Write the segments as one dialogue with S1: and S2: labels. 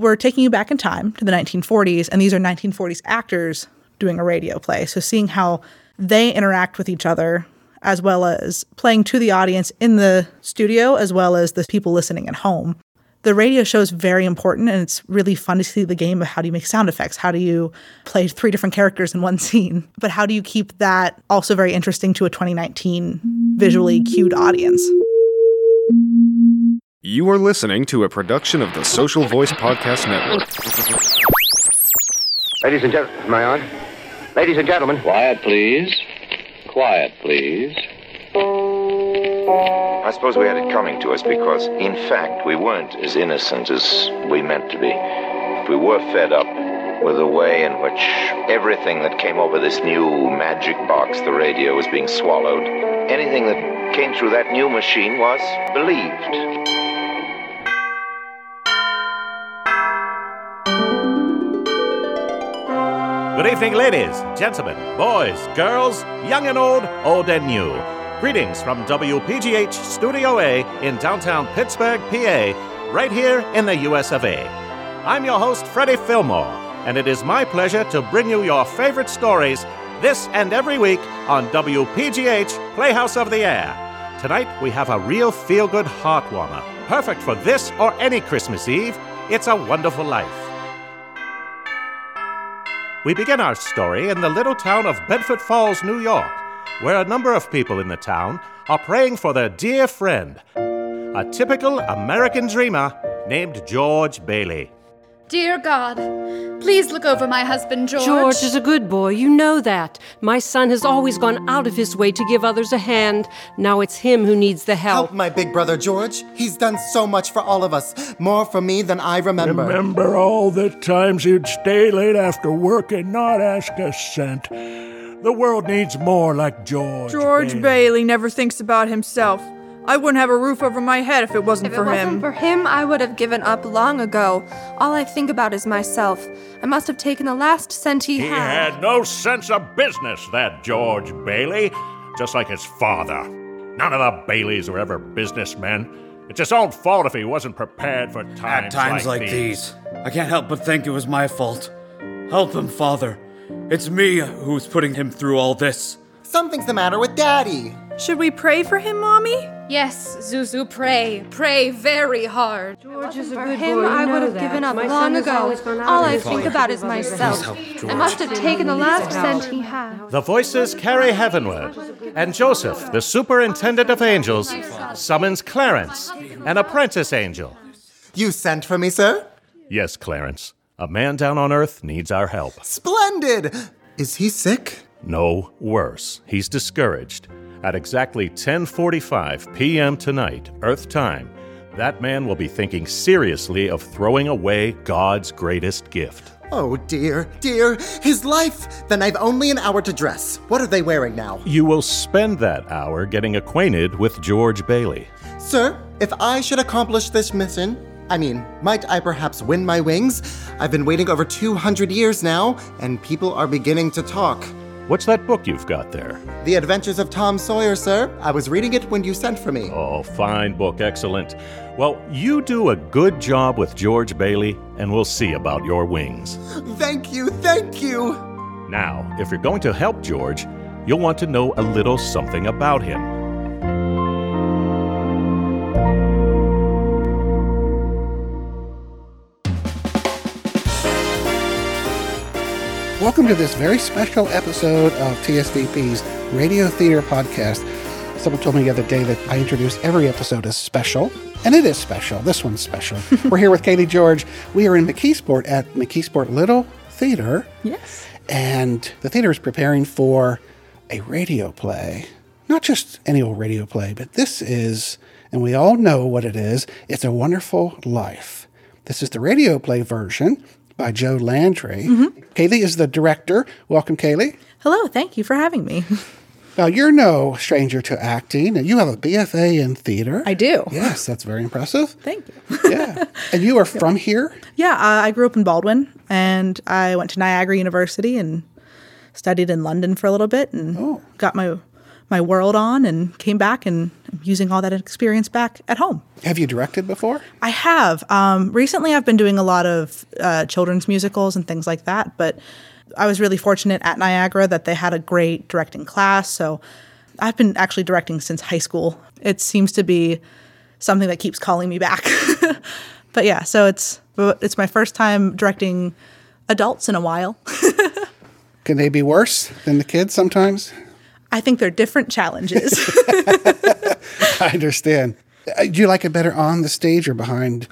S1: we're taking you back in time to the 1940s, and these are 1940s actors doing a radio play. So seeing how they interact with each other, as well as playing to the audience in the studio, as well as the people listening at home. The radio show is very important, and it's really fun to see the game of how do you make sound effects? How do you play three different characters in one scene? But how do you keep that also very interesting to a 2019 visually cued audience?
S2: You are listening to a production of the Social Voice Podcast Network.
S3: Ladies and gentlemen, am I on? Ladies and gentlemen,
S4: Quiet, please. Quiet, please.
S5: I suppose we had it coming to us because, in fact, we weren't as innocent as we meant to be. We were fed up with the way in which everything that came over this new magic box, the radio, was being swallowed. Anything that came through that new machine was believed.
S6: Good evening, ladies, gentlemen, boys, girls, young and old, old and new. Greetings from WPGH Studio A in downtown Pittsburgh, PA, right here in the US of A. I'm your host, Freddie Fillmore, and it is my pleasure to bring you your favorite stories this and every week on WPGH Playhouse of the Air. Tonight, we have a real feel good heartwarmer, perfect for this or any Christmas Eve. It's a Wonderful Life. We begin our story in the little town of Bedford Falls, New York, where a number of people in the town are praying for their dear friend, a typical American dreamer named George Bailey.
S7: Dear God, please look over my husband, George.
S8: George is a good boy, you know that. My son has always gone out of his way to give others a hand. Now it's him who needs the help.
S9: Help my big brother George. He's done so much for all of us. More for me than I remember.
S10: Remember all the times you'd stay late after work and not ask a cent. The world needs more like George.
S11: George
S10: Bailey.
S11: Bailey never thinks about himself. I wouldn't have a roof over my head if it wasn't
S12: If
S11: for
S12: it wasn't
S11: him.
S12: for him, I would have given up long ago. All I think about is myself. I must have taken the last cent he, had.
S10: He had no sense of business, that George Bailey, just like his father. None of the Baileys were ever businessmen. It's his own fault if he wasn't prepared for times,
S13: At times like, these, I can't help but think it was my fault. Help him, Father. It's me who's putting him through all this.
S9: Something's the matter with Daddy.
S11: Should we pray for him, Mommy?
S7: Yes, Zuzu, pray. Pray very hard.
S8: George is a
S12: For
S8: good
S12: him,
S8: boy,
S12: I would have
S8: that.
S12: given up
S8: My
S12: long ago.
S8: always gone out
S12: All I think about is
S8: give others a
S12: myself.
S8: hand.
S12: I must have taken the last cent he had.
S6: The voices carry heavenward, and Joseph, the superintendent of angels, summons Clarence, an apprentice angel.
S9: You sent for me, sir?
S6: Yes, Clarence, a man down on earth needs our help.
S9: Splendid! Is he sick?
S6: No, worse. He's discouraged. At exactly 10:45 p.m. tonight, Earth time, that man will be thinking seriously of throwing away God's greatest gift.
S9: Oh dear, dear, his life! Then I've only an hour to dress. What are they wearing now?
S6: You will spend that hour getting acquainted with George Bailey.
S9: Sir, if I should accomplish this mission, I mean, might I perhaps win my wings? I've been waiting over 200 years now, and people are beginning to talk.
S6: What's that book you've got there?
S9: The Adventures of Tom Sawyer, sir. I was reading it when you sent for me.
S6: Oh, fine book, excellent. Well, you do a good job with George Bailey, and we'll see about your wings.
S9: Thank you, thank you!
S6: Now, if you're going to help George, you'll want to know a little something about him.
S14: Welcome to this very special episode of TSVP's Radio Theater Podcast. Someone told me the other day that I introduce every episode as special, and it is special. This one's special. We're here with Katie George. We are in McKeesport at McKeesport Little Theater,
S1: Yes.
S14: and the theater is preparing for a radio play. Not just any old radio play, but this is, and we all know what it is, It's a Wonderful Life. This is the radio play version by Joe Landry. Kaylee is the director. Welcome, Kaylee.
S1: Hello, thank you for having me.
S14: Now, you're no stranger to acting. and You have a BFA in theater.
S1: I do.
S14: Yes, that's very impressive.
S1: Thank you.
S14: Yeah. and you are from here?
S1: Yeah, uh, I grew up in Baldwin and I went to Niagara University and studied in London for a little bit and got my my world on and came back and I'm using all that experience back at home.
S14: Have you directed before?
S1: I have. Um, recently, I've been doing a lot of uh, children's musicals and things like that, but I was really fortunate at Niagara that they had a great directing class. So I've been actually directing since high school. It seems to be something that keeps calling me back. but yeah, so it's it's my first time directing adults in a while.
S14: Can they be worse than the kids sometimes?
S1: I think they're different challenges.
S14: I understand. Uh, Do you like it better on the stage or behind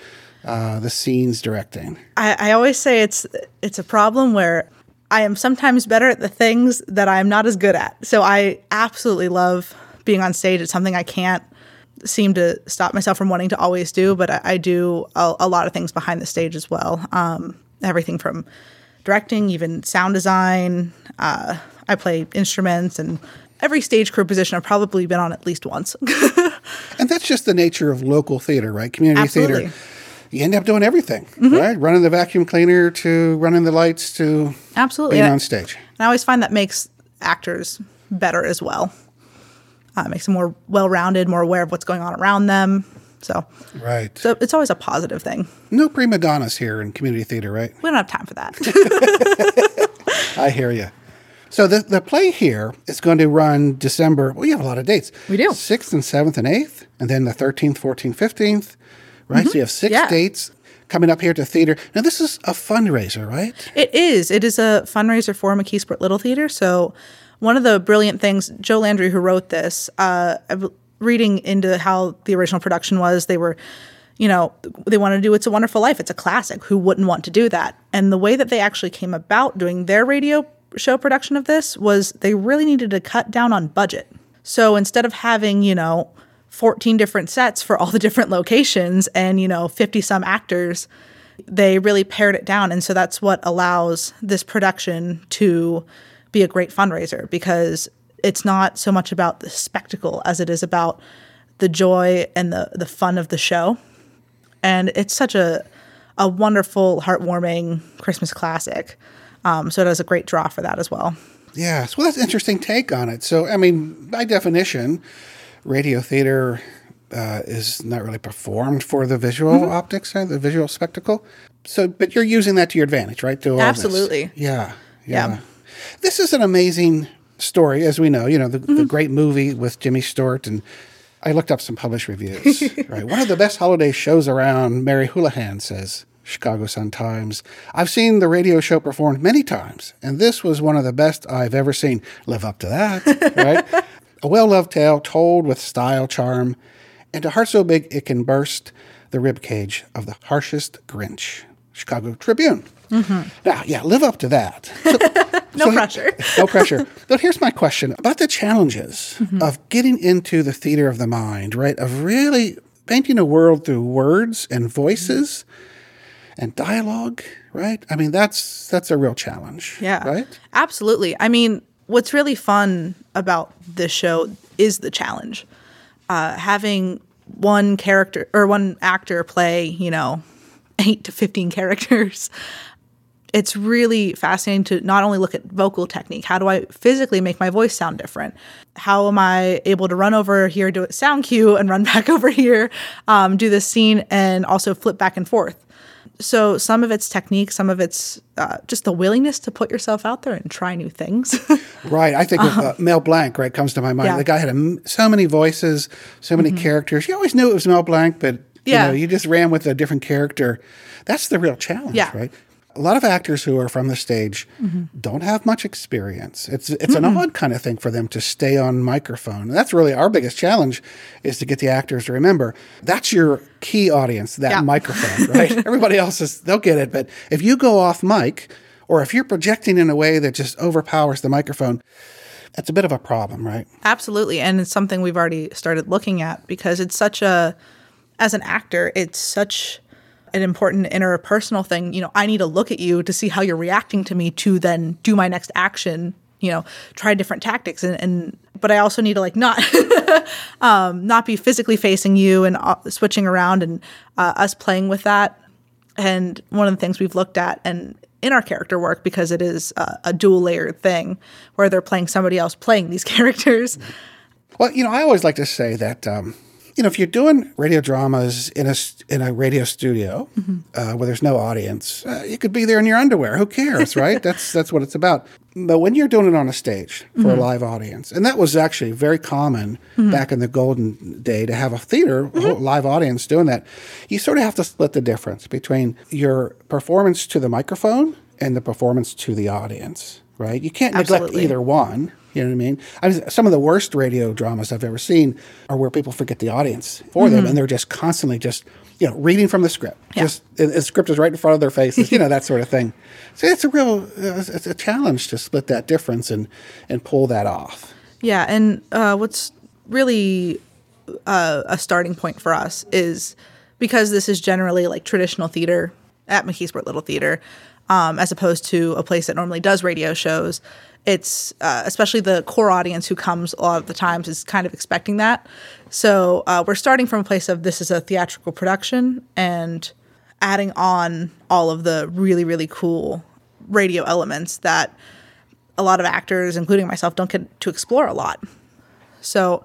S14: uh, the scenes directing?
S1: I, I always say it's it's a problem where I am sometimes better at the things that I am not as good at. So I absolutely love being on stage. It's something I can't seem to stop myself from wanting to always do, but I, I do a, a lot of things behind the stage as well. Um, everything from directing, even sound design. Uh, I play instruments and every stage crew position I've probably been on at least once.
S14: And that's just the nature of local theater, right? Community
S1: Absolutely.
S14: theater. You end up doing everything,
S1: Mhm.
S14: right? Running the vacuum cleaner to running the lights to
S1: Absolutely.
S14: being on stage.
S1: And I always find that makes actors better as well. Uh, makes them more well-rounded, more aware of what's going on around them. So,
S14: Right.
S1: so it's always a positive thing.
S14: No prima donnas here in community theater, right?
S1: We don't have time for that.
S14: I hear you. So the, the play here is going to run December. Well, you have a lot of dates.
S1: We do.
S14: 6th and 7th and 8th, and then the 13th, 14th, 15th, right? So you have six
S1: Mm-hmm. Yeah.
S14: dates coming up here to theater. Now, this is a fundraiser, right?
S1: It is. It is a fundraiser for McKeesport Little Theater. So, one of the brilliant things, Joe Landry, who wrote this, uh, reading into how the original production was, they were, you know, they wanted to do It's a Wonderful Life. It's a classic. Who wouldn't want to do that? And the way that they actually came about doing their radio show production of this was they really needed to cut down on budget. So, instead of having, you know, 14 different sets for all the different locations and, you know, 50 some actors, they really pared it down. And so that's what allows this production to be a great fundraiser because it's not so much about the spectacle as it is about the joy and the, the fun of the show. And it's such a, a wonderful, heartwarming Christmas classic. Um, so it has a great draw for that as well.
S14: Yes. Well, that's an interesting take on it. So, I mean, by definition, radio theater uh, is not really performed for the visual
S1: Mhm.
S14: optics, uh, the visual spectacle. So, but you're using that to your advantage, right? To all this.
S1: Absolutely.
S14: Yeah, yeah.
S1: Yeah.
S14: This is an amazing story, as we know. You know, the, the great movie with Jimmy Stewart, and I looked up some published reviews. right, one of the best holiday shows around. Mary Houlihan says. Chicago Sun Times. I've seen the radio show performed many times, and this was one of the best I've ever seen. Live up to that, right? A well loved tale told with style, charm, and a heart so big it can burst the ribcage of the harshest Grinch. Chicago Tribune.
S1: Mm-hmm.
S14: Now, yeah, live up to that.
S1: No pressure.
S14: no pressure. But here's my question about the challenges
S1: Mm-hmm.
S14: of getting into the theater of the mind, right? Of really painting a world through words and voices and dialogue, right? I mean, that's that's a real challenge.
S1: Yeah.
S14: Right?
S1: Absolutely. I mean, what's really fun about this show is the challenge. Uh, having one character or one actor play, you know, eight to 15 characters. It's really fascinating to not only look at vocal technique, how do I physically make my voice sound different? How am I able to run over here, do a sound cue, and run back over here, um, do this scene, and also flip back and forth? So some of it's technique, some of it's uh, just the willingness to put yourself out there and try new things.
S14: Right. I think of uh, Mel Blanc, right, comes to my mind.
S1: Yeah.
S14: The guy had a so many voices, so many characters. You always knew it was Mel Blanc, but
S1: Yeah.
S14: you know, you just ran with a different character. That's the real challenge,
S1: Yeah.
S14: right? A lot of actors who are from the stage
S1: Mhm.
S14: don't have much experience. It's it's an
S1: Mm-mm.
S14: odd kind of thing for them to stay on microphone. That's really our biggest challenge is to get the actors to remember that's your key audience, that
S1: Yeah.
S14: microphone, right? Everybody else is they'll get it, but if you go off mic or if you're projecting in a way that just overpowers the microphone, that's a bit of a problem, right?
S1: Absolutely. And it's something we've already started looking at because it's such a, as an actor, it's such an important interpersonal thing. You know, I need to look at you to see how you're reacting to me to then do my next action, you know, try different tactics. And, and but I also need to like not, um, not be physically facing you and uh, switching around and uh, us playing with that. And one of the things we've looked at and in our character work, because it is a, a dual layered thing where they're playing somebody else playing these characters,
S14: Well, you know, I always like to say that um, you know if you're doing radio dramas in a in a radio studio uh, where there's no audience, uh, you could be there in your underwear. Who cares, right? that's that's what it's about. But when you're doing it on a stage for a
S15: Mhm.
S14: live audience, and that was actually very common
S15: Mhm.
S14: back in the golden day to have a theater a live audience doing that, you sort of have to split the difference between your performance to the microphone and the performance to the audience, right? You can't neglect either one. You know what I mean? I mean? Some of the worst radio dramas I've ever seen are where people forget the audience for them,
S1: Mhm.
S14: and they're just constantly just you know reading from the script. Yeah. Just the script is right in front of their faces. you know that sort of thing. So it's a real uh, it's a challenge to split that difference and and pull that off.
S1: Yeah, and uh, what's really uh, a starting point for us is because this is generally like traditional theater at McKeesport Little Theater, um, as opposed to a place that normally does radio shows. It's uh, especially the core audience who comes a lot of the times is kind of expecting that. So uh, we're starting from a place of this is a theatrical production and adding on all of the really really cool radio elements that a lot of actors, including myself, don't get to explore a lot. So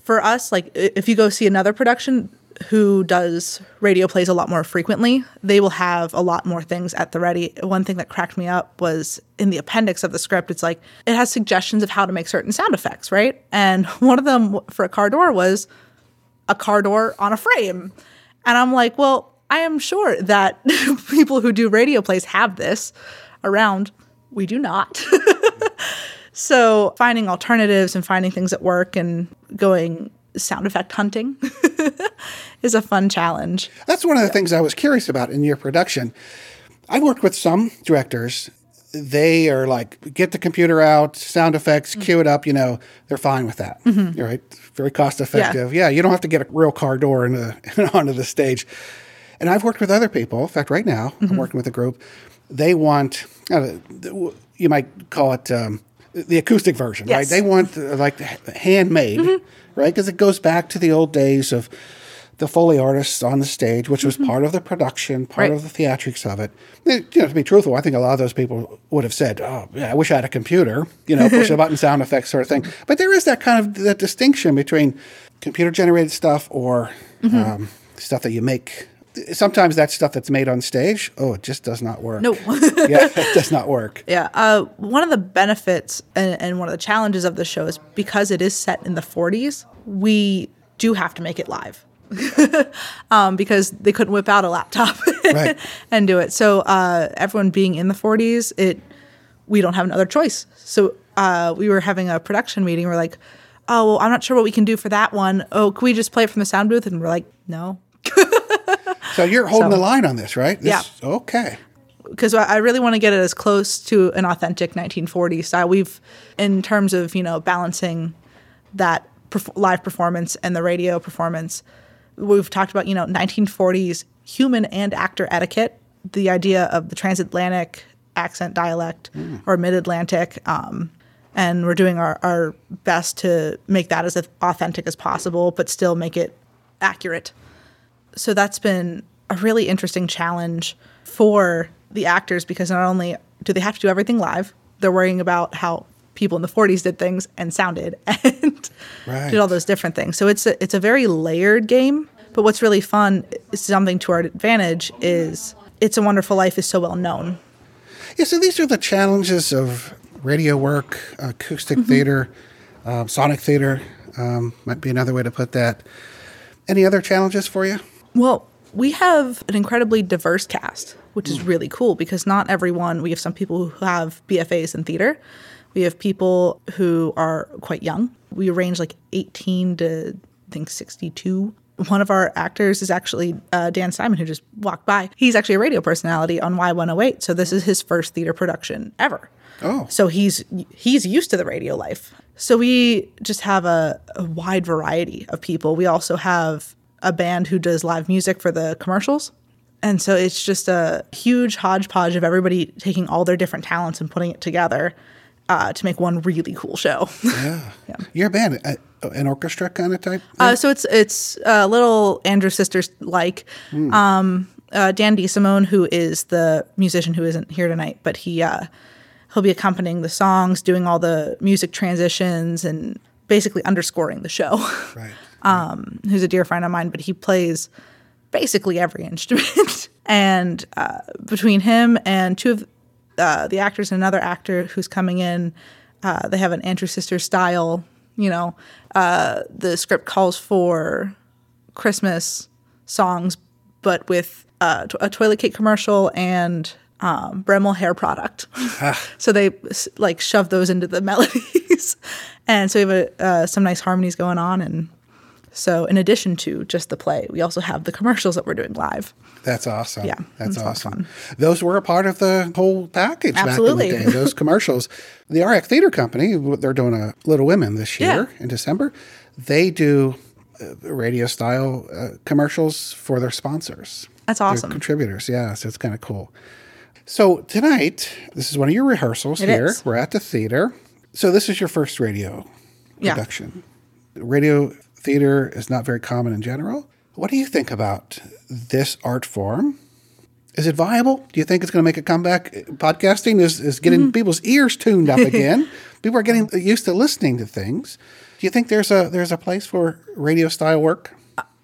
S1: for us, like if you go see another production who does radio plays a lot more frequently, they will have a lot more things at the ready. One thing that cracked me up was in the appendix of the script, it's like it has suggestions of how to make certain sound effects, right? And one of them for a car door was a car door on a frame. And I'm like, well, I am sure that people who do radio plays have this around. We do not. so finding alternatives and finding things that work and going sound effect hunting is a fun challenge.
S14: That's one of the things I was curious about in your production. I worked with some directors. They are like, get the computer out, sound effects, cue it up. You know, they're fine with that.
S1: Mhm.
S14: Right, very cost effective. Yeah. you don't have to get a real car door into, onto the stage. And I've worked with other people. In fact, right now I'm working with a group. They want, uh, you might call it um, the acoustic version, right? They want uh, like handmade, right? Because it goes back to the old days of the Foley artists on the stage, which was part of the production, part
S1: Right.
S14: of the theatrics of it. You know, to be truthful, I think a lot of those people would have said, "Oh, yeah, I wish I had a computer," you know, push a button sound effects sort of thing. But there is that kind of that distinction between computer generated stuff or
S1: Mhm.
S14: um, stuff that you make. Sometimes that stuff that's made on stage, oh, it just does not work.
S1: No.
S14: yeah, it does not work.
S1: Yeah. Uh, one of the benefits and, and one of the challenges of the show is because it is set in the 40s, we do have to make it live. um, because they couldn't whip out a laptop
S14: Right.
S1: and do it. So uh, everyone being in the 40s, it we don't have another choice. So uh, we were having a production meeting. We're like, oh, well, I'm not sure what we can do for that one. Oh, can we just play it from the sound booth? And we're like, no.
S14: So you're holding
S1: So-
S14: the line on this, right?
S1: Yeah.
S14: Okay.
S1: because I I really want to get it as close to an authentic 1940s style. We've, in terms of you know balancing that live performance and the radio performance, we've talked about you know 1940s human and actor etiquette, the idea of the transatlantic accent dialect or mid-Atlantic. Um, and we're doing our, our best to make that as authentic as possible, but still make it accurate so that's been a really interesting challenge for the actors because not only do they have to do everything live, they're worrying about how people in the 40s did things and sounded and
S14: Right.
S1: did all those different things. So it's a, it's a very layered game. But what's really fun something to our advantage is It's a Wonderful Life is so well known.
S14: Yeah, so these are the challenges of radio work, acoustic theater, um, sonic theater um, might be another way to put that. Any other challenges for you?
S1: Well, we have an incredibly diverse cast, which is really cool because not everyone, we have some people who have BFAs in theater. We have people who are quite young. We range like 18 to, I think, 62. One of our actors is actually uh, Dan Simon, who just walked by. He's actually a radio personality on Y108. So this is his first theater production ever.
S14: Oh.
S1: So he's he's used to the radio life. So we just have a, a wide variety of people. We also have a band who does live music for the commercials. And so it's just a huge hodgepodge of everybody taking all their different talents and putting it together uh, to make one really cool show.
S14: Yeah. You're a band, a, an orchestra kind of type?
S1: Uh, so it's it's a little Andrews Sisters like.
S14: Hmm.
S1: Um, uh, Dan DeSimone, who is the musician who isn't here tonight, but he uh, he'll be accompanying the songs, doing all the music transitions and basically underscoring the show.
S14: Right.
S1: um, who's a dear friend of mine, but he plays basically every instrument. and uh, between him and two of uh, the actors and another actor who's coming in, uh, they have an Andrews Sisters style. You know, uh, the script calls for Christmas songs, but with uh, t- a toilet cake commercial and um, Bremel hair product. so they like shove those into the melodies, and so we have a, uh, some nice harmonies going on. And so, in addition to just the play, we also have the commercials that we're doing live.
S14: That's awesome.
S1: Yeah,
S14: that's
S1: it's a lot of
S14: awesome. Those were a part of the whole package
S1: Absolutely.
S14: back in the day. Those commercials. The RX Theater Company, they're doing a Little Women this year in December. They do uh, radio style uh, commercials for their sponsors.
S1: That's
S14: Their
S1: awesome.
S14: contributors, yeah. So it's kind of cool. So tonight, this is one of your rehearsals
S1: It
S14: here.
S1: is.
S14: We're at the theater. So this is your first radio
S1: Yeah.
S14: production. Radio theater is not very common in general. What do you think about this art form? Is it viable? Do you think it's going to make a comeback? Podcasting is, is getting
S1: Mm-hmm.
S14: people's ears tuned up again. People are getting used to listening to things. Do you think there's a there's a place for radio style work?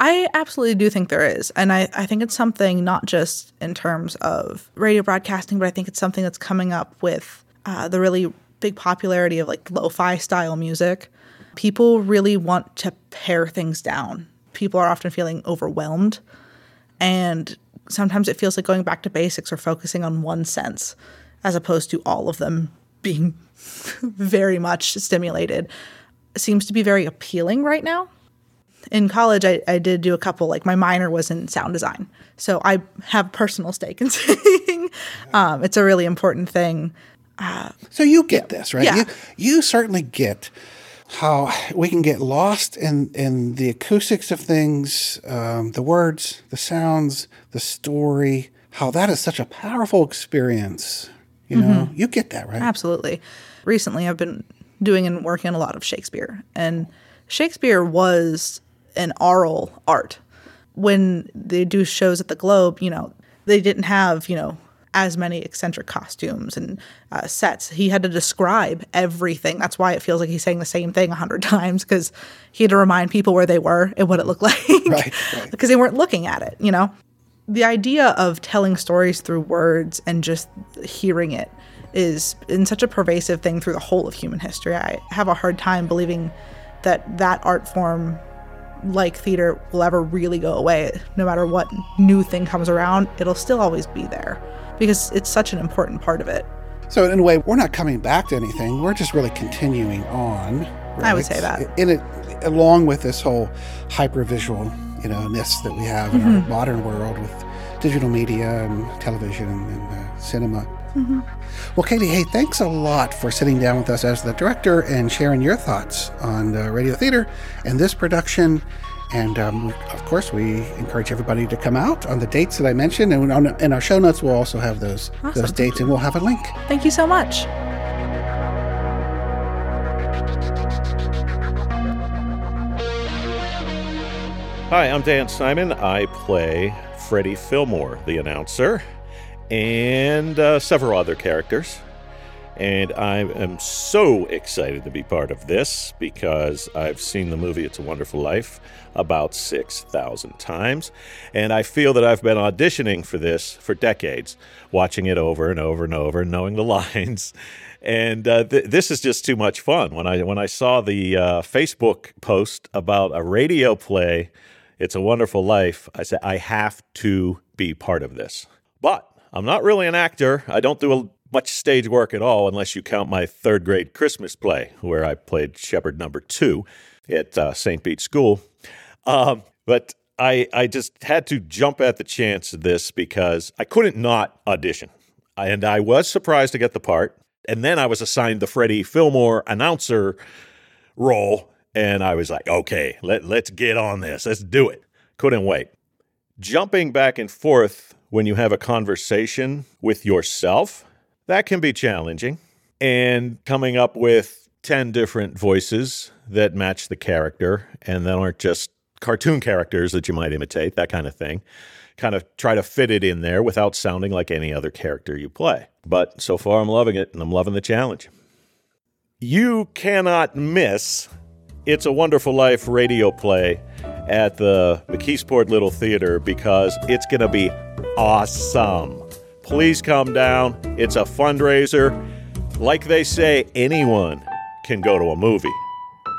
S1: I absolutely do think there is. And I, I think it's something not just in terms of radio broadcasting, but I think it's something that's coming up with uh, the really big popularity of like lo fi style music. People really want to pare things down. People are often feeling overwhelmed. And sometimes it feels like going back to basics or focusing on one sense as opposed to all of them being very much stimulated seems to be very appealing right now in college I, I did do a couple like my minor was in sound design so i have personal stake in singing um, it's a really important thing uh,
S14: So you get this, right?
S1: Yeah.
S14: You, you certainly get how we can get lost in, in the acoustics of things, um, the words, the sounds, the story, how that is such a powerful experience. You know,
S1: Mhm.
S14: you get that, right?
S1: absolutely recently i've been doing and working on a lot of shakespeare and shakespeare was an oral art when they do shows at the globe you know they didn't have you know as many eccentric costumes and uh, sets. He had to describe everything. That's why it feels like he's saying the same thing a hundred times because he had to remind people where they were and what it looked like. Because they weren't looking at it you know? The idea of telling stories through words and just hearing it is in such a pervasive thing through the whole of human history. I have a hard time believing that that art form like theater will ever really go away. No matter what new thing comes around, it'll still always be there because it's such an important part of it.
S14: So in a way, we're not coming back to anything. We're just really continuing on.
S1: I would say that.
S14: In it, along with this whole hypervisual, you know, ness that we have in our
S1: Mhm.
S14: modern world with digital media and television and uh, cinema.
S1: Mm-hmm.
S14: Well, Katie, hey, thanks a lot for sitting down with us as the director and sharing your thoughts on uh, radio theater and this production. And um, of course, we encourage everybody to come out on the dates that I mentioned. And on, in our show notes, we'll also have those those dates, and we'll have a link.
S1: Thank you so much.
S6: Hi, I'm Dan Simon. I play Freddie Fillmore, the announcer, and uh, several other characters. And I am so excited to be part of this because I've seen the movie It's a Wonderful Life about 6,000 times. And I feel that I've been auditioning for this for decades, watching it over and over and over, knowing the lines. And uh, th- this is just too much fun. When I when I saw the uh, Facebook post about a radio play, "It's a Wonderful Life," I said I have to be part of this. But I'm not really an actor. I don't do a, much stage work at all, unless you count my third grade Christmas play, where I played Shepherd Number Two at uh, St. Bede's School. Um, but I I just had to jump at the chance of this because I couldn't not audition, and I was surprised to get the part. And then I was assigned the Freddie Fillmore announcer role, and I was like, okay, let let's get on this, let's do it. Couldn't wait. Jumping back and forth when you have a conversation with yourself, that can be challenging. And coming up with 10 different voices that match the character and that aren't just cartoon characters that you might imitate, that kind of thing. Kind of try to fit it in there without sounding like any other character you play. But so far, I'm loving it and I'm loving the challenge. You cannot miss It's a Wonderful Life radio play at the McKeesport Little Theater because it's going to be awesome. Please come down. It's a fundraiser. Like they say, anyone can go to a movie.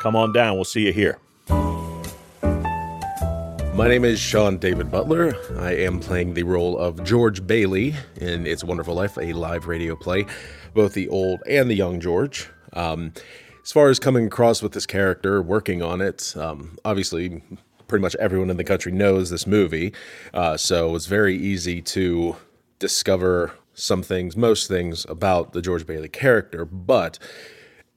S6: Come on down. We'll see you here.
S15: My name is Sean David Butler. I am playing the role of George Bailey in It's a Wonderful Life, a live radio play, both the old and the young George. Um, as far as coming across with this character, working on it, um, obviously, pretty much everyone in the country knows this movie, uh, so it's very easy to discover some things, most things about the George Bailey character, but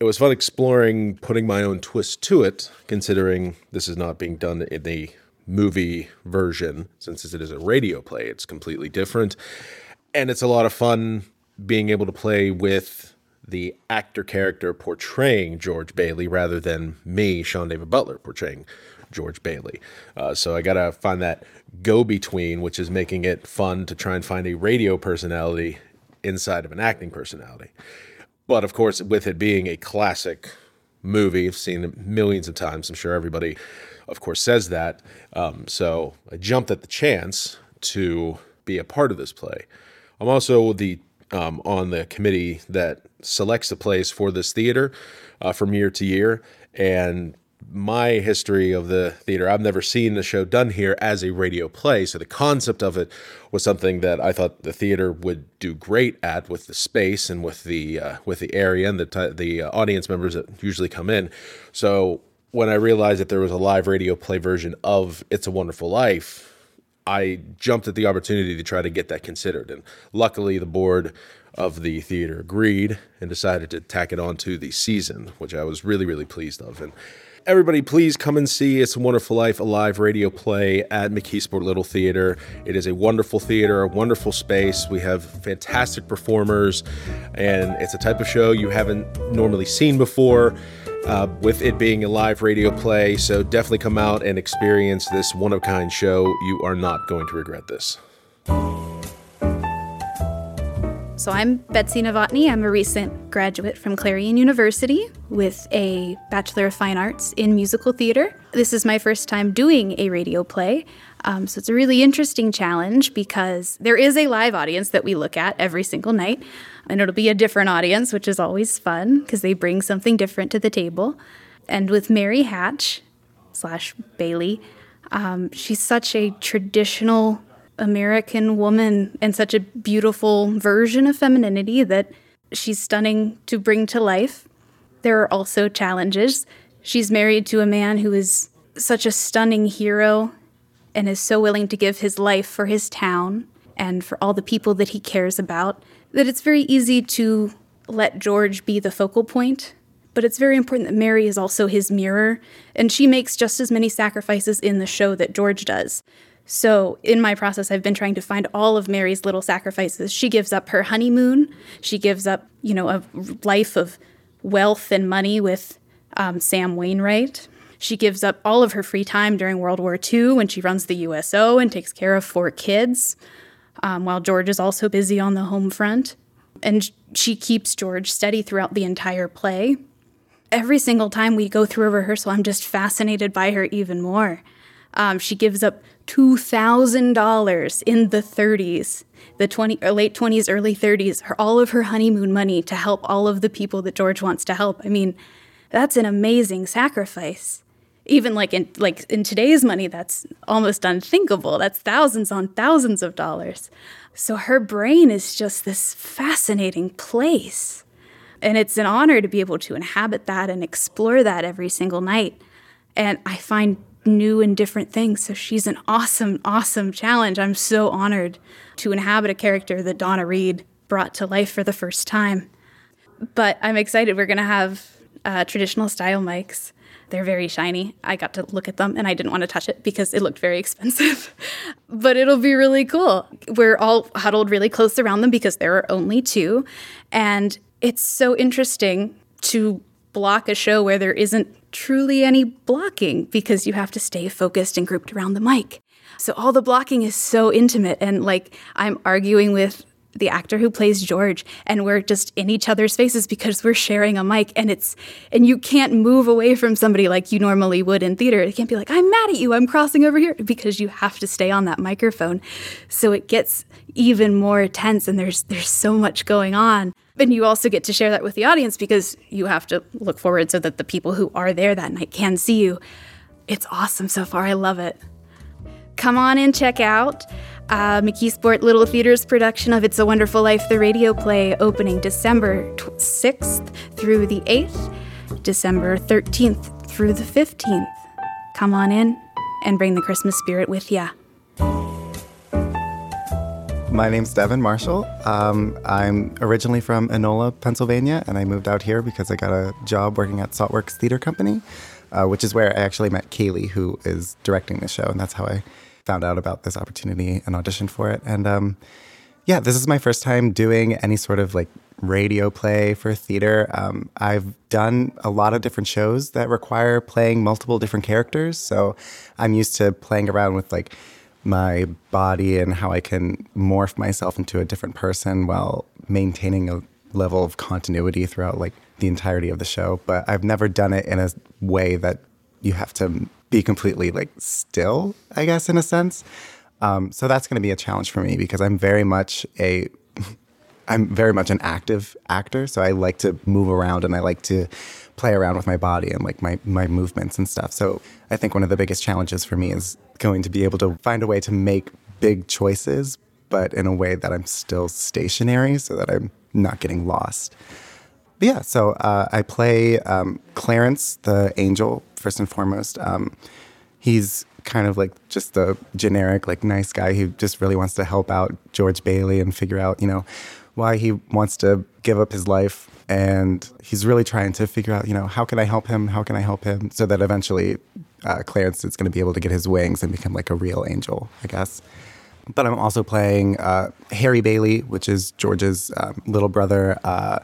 S15: it was fun exploring putting my own twist to it, considering this is not being done in the movie version, since it is a radio play, it's completely different. And it's a lot of fun being able to play with the actor character portraying George Bailey rather than me, Sean David Butler, portraying George Bailey. Uh, so I got to find that go between, which is making it fun to try and find a radio personality inside of an acting personality. But of course, with it being a classic movie, I've seen it millions of times. I'm sure everybody, of course, says that. Um, so I jumped at the chance to be a part of this play. I'm also the um, on the committee that selects the plays for this theater uh, from year to year, and my history of the theater, I've never seen the show done here as a radio play. So the concept of it was something that I thought the theater would do great at with the space and with the uh, with the area and the t- the uh, audience members that usually come in. So when I realized that there was a live radio play version of It's a Wonderful Life, I jumped at the opportunity to try to get that considered. And luckily, the board of the theater agreed and decided to tack it on to the season, which I was really, really pleased of. And everybody, please come and see It's a Wonderful Life, a live radio play at McKeesport Little Theater. It is a wonderful theater, a wonderful space. We have fantastic performers, and it's a type of show you haven't normally seen before. Uh, with it being a live radio play, so definitely come out and experience this one of kind show. You are not going to regret this.
S16: So I'm Betsy Novotny. I'm a recent graduate from Clarion University with a Bachelor of Fine Arts in Musical Theater. This is my first time doing a radio play. Um, so it's a really interesting challenge because there is a live audience that we look at every single night. And it'll be a different audience, which is always fun because they bring something different to the table. And with Mary Hatch slash Bailey, um, she's such a traditional American woman and such a beautiful version of femininity that she's stunning to bring to life. There are also challenges. She's married to a man who is such a stunning hero and is so willing to give his life for his town and for all the people that he cares about that it's very easy to let George be the focal point. But it's very important that Mary is also his mirror, and she makes just as many sacrifices in the show that George does. So, in my process, I've been trying to find all of Mary's little sacrifices. She gives up her honeymoon. She gives up, you know, a life of wealth and money with um, Sam Wainwright. She gives up all of her free time during World War II when she runs the USO and takes care of four kids, um, while George is also busy on the home front. And she keeps George steady throughout the entire play. Every single time we go through a rehearsal, I'm just fascinated by her even more. Um, she gives up $2,000 in the 30s, the 20 or late 20s, early 30s, her, all of her honeymoon money to help all of the people that George wants to help. I mean, that's an amazing sacrifice. Even like in like in today's money, that's almost unthinkable. That's thousands on thousands of dollars. So her brain is just this fascinating place. And it's an honor to be able to inhabit that and explore that every single night. And I find new and different things. So she's an awesome, awesome challenge. I'm so honored to inhabit a character that Donna Reed brought to life for the first time. But I'm excited. We're going to have uh, traditional style mics. They're very shiny. I got to look at them and I didn't want to touch it because it looked very expensive. but it'll be really cool. We're all huddled really close around them because there are only two. And it's so interesting to block a show where there isn't truly any blocking because you have to stay focused and grouped around the mic. So all the blocking is so intimate and like I'm arguing with the actor who plays George, and we're just in each other's faces because we're sharing a mic, and it's and you can't move away from somebody like you normally would in theater. You can't be like, "I'm mad at you, I'm crossing over here," because you have to stay on that microphone. So it gets even more tense, and there's there's so much going on. And you also get to share that with the audience because you have to look forward so that the people who are there that night can see you. It's awesome so far. I love it. Come on and check out uh, McKeesport Little Theater's production of It's a Wonderful Life, the radio play, opening December 6th through the 8th, December 13th through the 15th. Come on in and bring the Christmas spirit with ya.
S9: My name's Devin Marshall. Um, I'm originally from Enola, Pennsylvania, and I moved out here because I got a job working at Saltworks Theater Company, uh, which is where I actually met Kaylee, who is directing the show, and that's how I found out about this opportunity and auditioned for it. And um, yeah, this is my first time doing any sort of like radio play for theater. Um, I've done a lot of different shows that require playing multiple different characters, so I'm used to playing around with like my body and how I can morph myself into a different person while maintaining a level of continuity throughout like the entirety of the show. But I've never done it in a way that you have to be completely like still, I guess, in a sense. Um, so that's going to be a challenge for me because I'm very much a I'm very much an active actor, so I like to move around and I like to play around with my body and like my my movements and stuff. So I think one of the biggest challenges for me is going to be able to find a way to make big choices, but in a way that I'm still stationary, so that I'm not getting lost. But yeah, so uh, I play um, Clarence, the angel, first and foremost. Um, he's kind of like just the generic, like nice guy who just really wants to help out George Bailey and figure out, you know, why he wants to give up his life. And he's really trying to figure out, you know, how can I help him? How can I help him? So that eventually uh, Clarence is going to be able to get his wings and become like a real angel, I guess. But I'm also playing uh, Harry Bailey, which is George's um, little brother. Uh,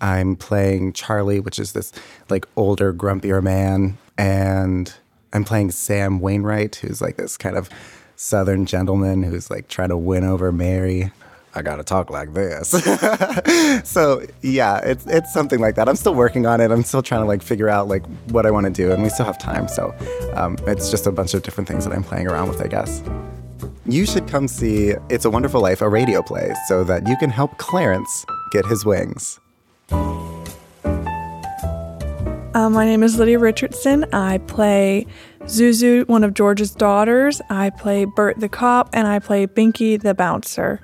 S9: I'm playing Charlie, which is this like older, grumpier man. And I'm playing Sam Wainwright, who's like this kind of southern gentleman who's like trying to win over Mary. I gotta talk like this. so yeah, it's it's something like that. I'm still working on it. I'm still trying to like figure out like what I want to do, and we still have time. So um, it's just a bunch of different things that I'm playing around with, I guess. You should come see It's a Wonderful Life, a radio play, so that you can help Clarence get his wings.
S17: Uh, my name is Lydia Richardson. I play Zuzu, one of George's daughters. I play Bert the cop, and I play Binky the bouncer.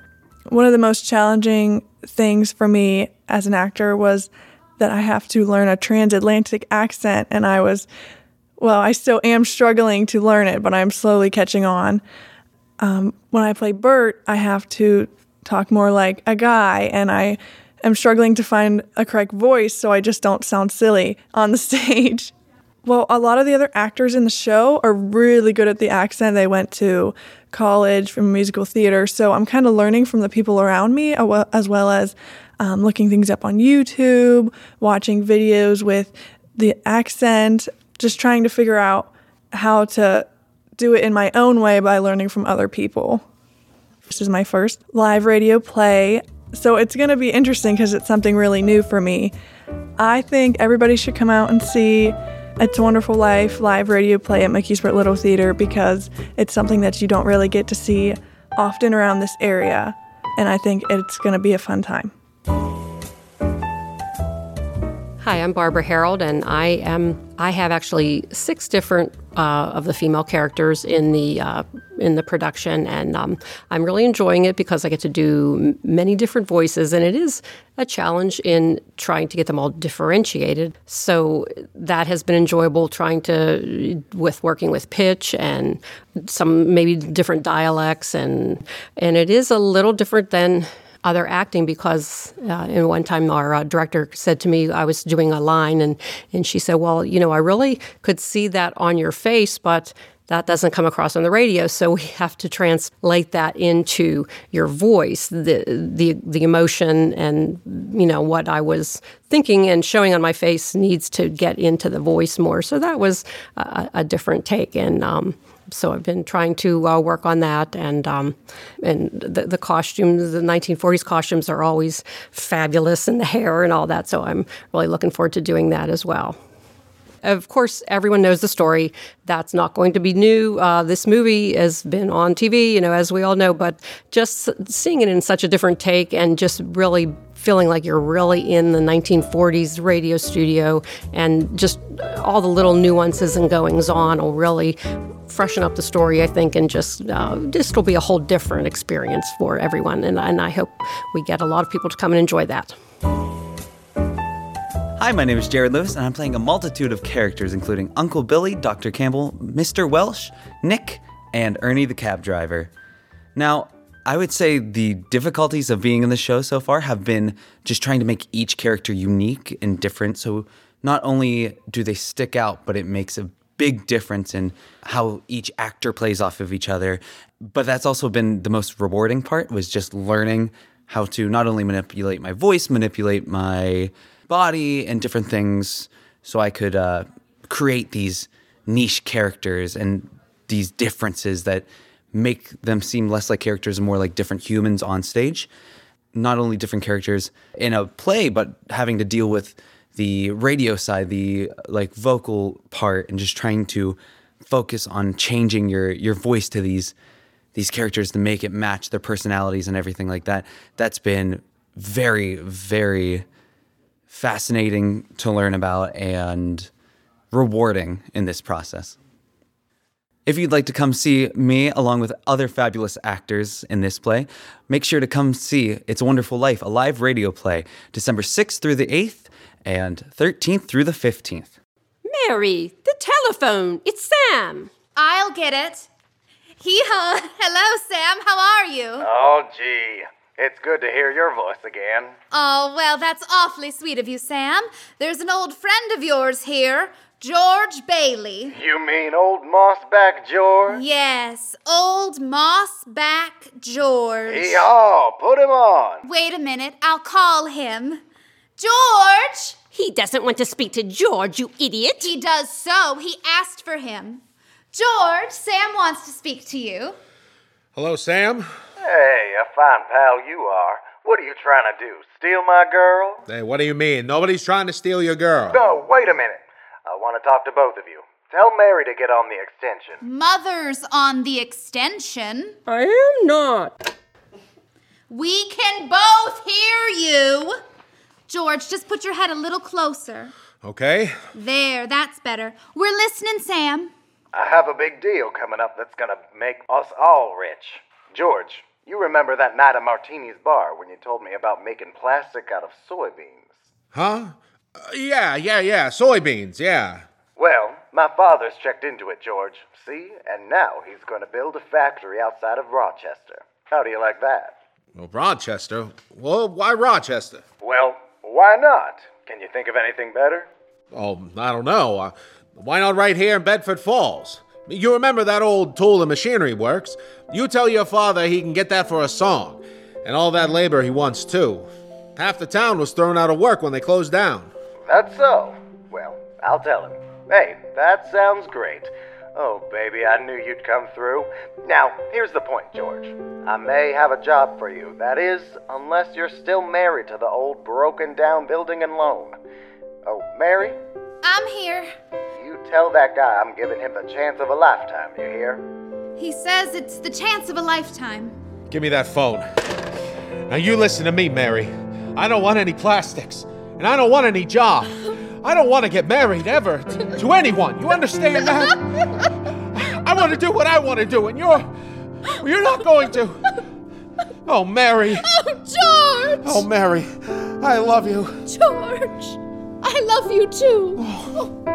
S17: One of the most challenging things for me as an actor was that I have to learn a transatlantic accent, and I was, well, I still am struggling to learn it, but I'm slowly catching on. Um, when I play Bert, I have to talk more like a guy, and I am struggling to find a correct voice so I just don't sound silly on the stage. Well, a lot of the other actors in the show are really good at the accent. They went to college from musical theater, so I'm kind of learning from the people around me as well as um, looking things up on YouTube, watching videos with the accent, just trying to figure out how to do it in my own way by learning from other people. This is my first live radio play, so it's going to be interesting because it's something really new for me. I think everybody should come out and see it's a Wonderful Life live radio play at McKeesport Little Theater because it's something that you don't really get to see often around this area. And I think it's going to be a fun time.
S8: Hi, I'm Barbara Harold, and I am. I have actually six different uh, of the female characters in the uh, in the production, and um, I'm really enjoying it because I get to do many different voices, and it is a challenge in trying to get them all differentiated. So that has been enjoyable, trying to with working with pitch and some maybe different dialects, and and it is a little different than other acting because uh, in one time our uh, director said to me I was doing a line and and she said, "Well, you know, I really could see that on your face, but." That doesn't come across on the radio, so we have to translate that into your voice, the the the emotion and you know what I was thinking and showing on my face needs to get into the voice more. So that was a, a different take, and um, so I've been trying to uh, work on that, and um, and the, the costumes, the 1940s costumes, are always fabulous, and the hair and all that. So I'm really looking forward to doing that as well. Of course, everyone knows the story. That's not going to be new. Uh, this movie has been on TV, you know, as we all know, but just seeing it in such a different take and just really feeling like you're really in the 1940s radio studio and just all the little nuances and goings on will really freshen up the story, I think, and just uh, just will be a whole different experience for everyone. And, and I hope we get a lot of people to come and enjoy that.
S18: Hi, my name is Jared Lewis, and I'm playing a multitude of characters, including Uncle Billy, Dr. Campbell, Mr. Welch, Nick, and Ernie the cab driver. Now, I would say the difficulties of being in the show so far have been just trying to make each character unique and different. So not only do they stick out, but it makes a big difference in how each actor plays off of each other. But that's also been the most rewarding part was just learning how to not only manipulate my voice, manipulate my body and different things so I could uh, create these niche characters and these differences that make them seem less like characters and more like different humans on stage. Not only different characters in a play, but having to deal with the radio side, the like vocal part, and just trying to focus on changing your your voice to these these characters to make it match their personalities and everything like that. That's been very, very fascinating to learn about and rewarding in this process. If you'd like to come see me along with other fabulous actors in this play, make sure to come see It's a Wonderful Life, a live radio play, December 6th through the 8th and 13th through the 15th.
S19: Mary, the telephone. It's Sam.
S7: I'll get it. Hee haw. Uh, hello, Sam. How are you?
S20: Oh, gee. It's good to hear your voice again.
S7: Oh, well, that's awfully sweet of you, Sam. There's an old friend of yours here, George Bailey.
S20: You mean old Mossback George?
S7: Yes, old Mossback George.
S20: Yeehaw, put him on.
S7: Wait a minute, I'll call him. George!
S19: He doesn't want to speak to George, you idiot.
S7: He does so. He asked for him. George, Sam wants to speak to you.
S15: Hello, Sam.
S20: Hey, a fine pal you are. What are you trying to do? Steal my girl?
S15: Hey, what do you mean? Nobody's trying to steal your girl.
S20: No, wait a minute. I want to talk to both of you. Tell Mary to get on the extension.
S7: Mother's on the extension.
S19: I am not.
S7: We can both hear you. George, just put your head a little closer.
S15: Okay.
S7: There, that's better. We're listening, Sam.
S20: I have a big deal coming up that's gonna make us all rich. George, you remember that night at Martini's bar when you told me about making plastic out of soybeans?
S15: Huh? Uh, yeah, yeah, yeah. Soybeans, yeah.
S20: Well, my father's checked into it, George. See? And now he's going to build a factory outside of Rochester. How do you like that?
S15: Well, Rochester? Well, why Rochester?
S20: Well, why not? Can you think of anything better?
S15: Oh, I don't know. Uh, why not right here in Bedford Falls? You remember that old tool and machinery works. You tell your father he can get that for a song, and all that labor he wants too. Half the town was thrown out of work when they closed down.
S20: That's so. Well, I'll tell him. Hey, that sounds great. Oh, baby, I knew you'd come through. Now, here's the point, George. I may have a job for you. That is, unless you're still married to the old broken down building and loan. Oh, Mary?
S7: I'm here.
S20: You tell that guy I'm giving him the chance of a lifetime, you hear?
S7: He says it's the chance of a lifetime.
S15: Give me that phone. Now you listen to me, Mary. I don't want any plastics, and I don't want any job. I don't want to get married ever to, to anyone. You understand that? I want to do what I want to do, and you're you're not going to. Oh, Mary.
S7: Oh, George!
S15: Oh, Mary. I love you.
S7: George! I love you too.
S21: Ladies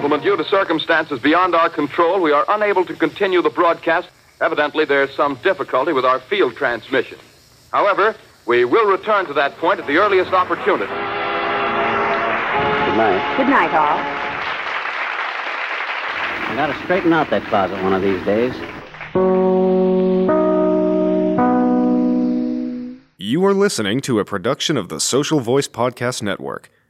S21: gentlemen, due to circumstances beyond our control, we are unable to continue the broadcast. Evidently, there's some difficulty with our field transmission. However, we will return to that point at the earliest opportunity.
S22: Good night.
S23: Good night, all.
S22: I gotta straighten out that closet one of these days.
S24: You are listening to a production of the Social Voice Podcast Network.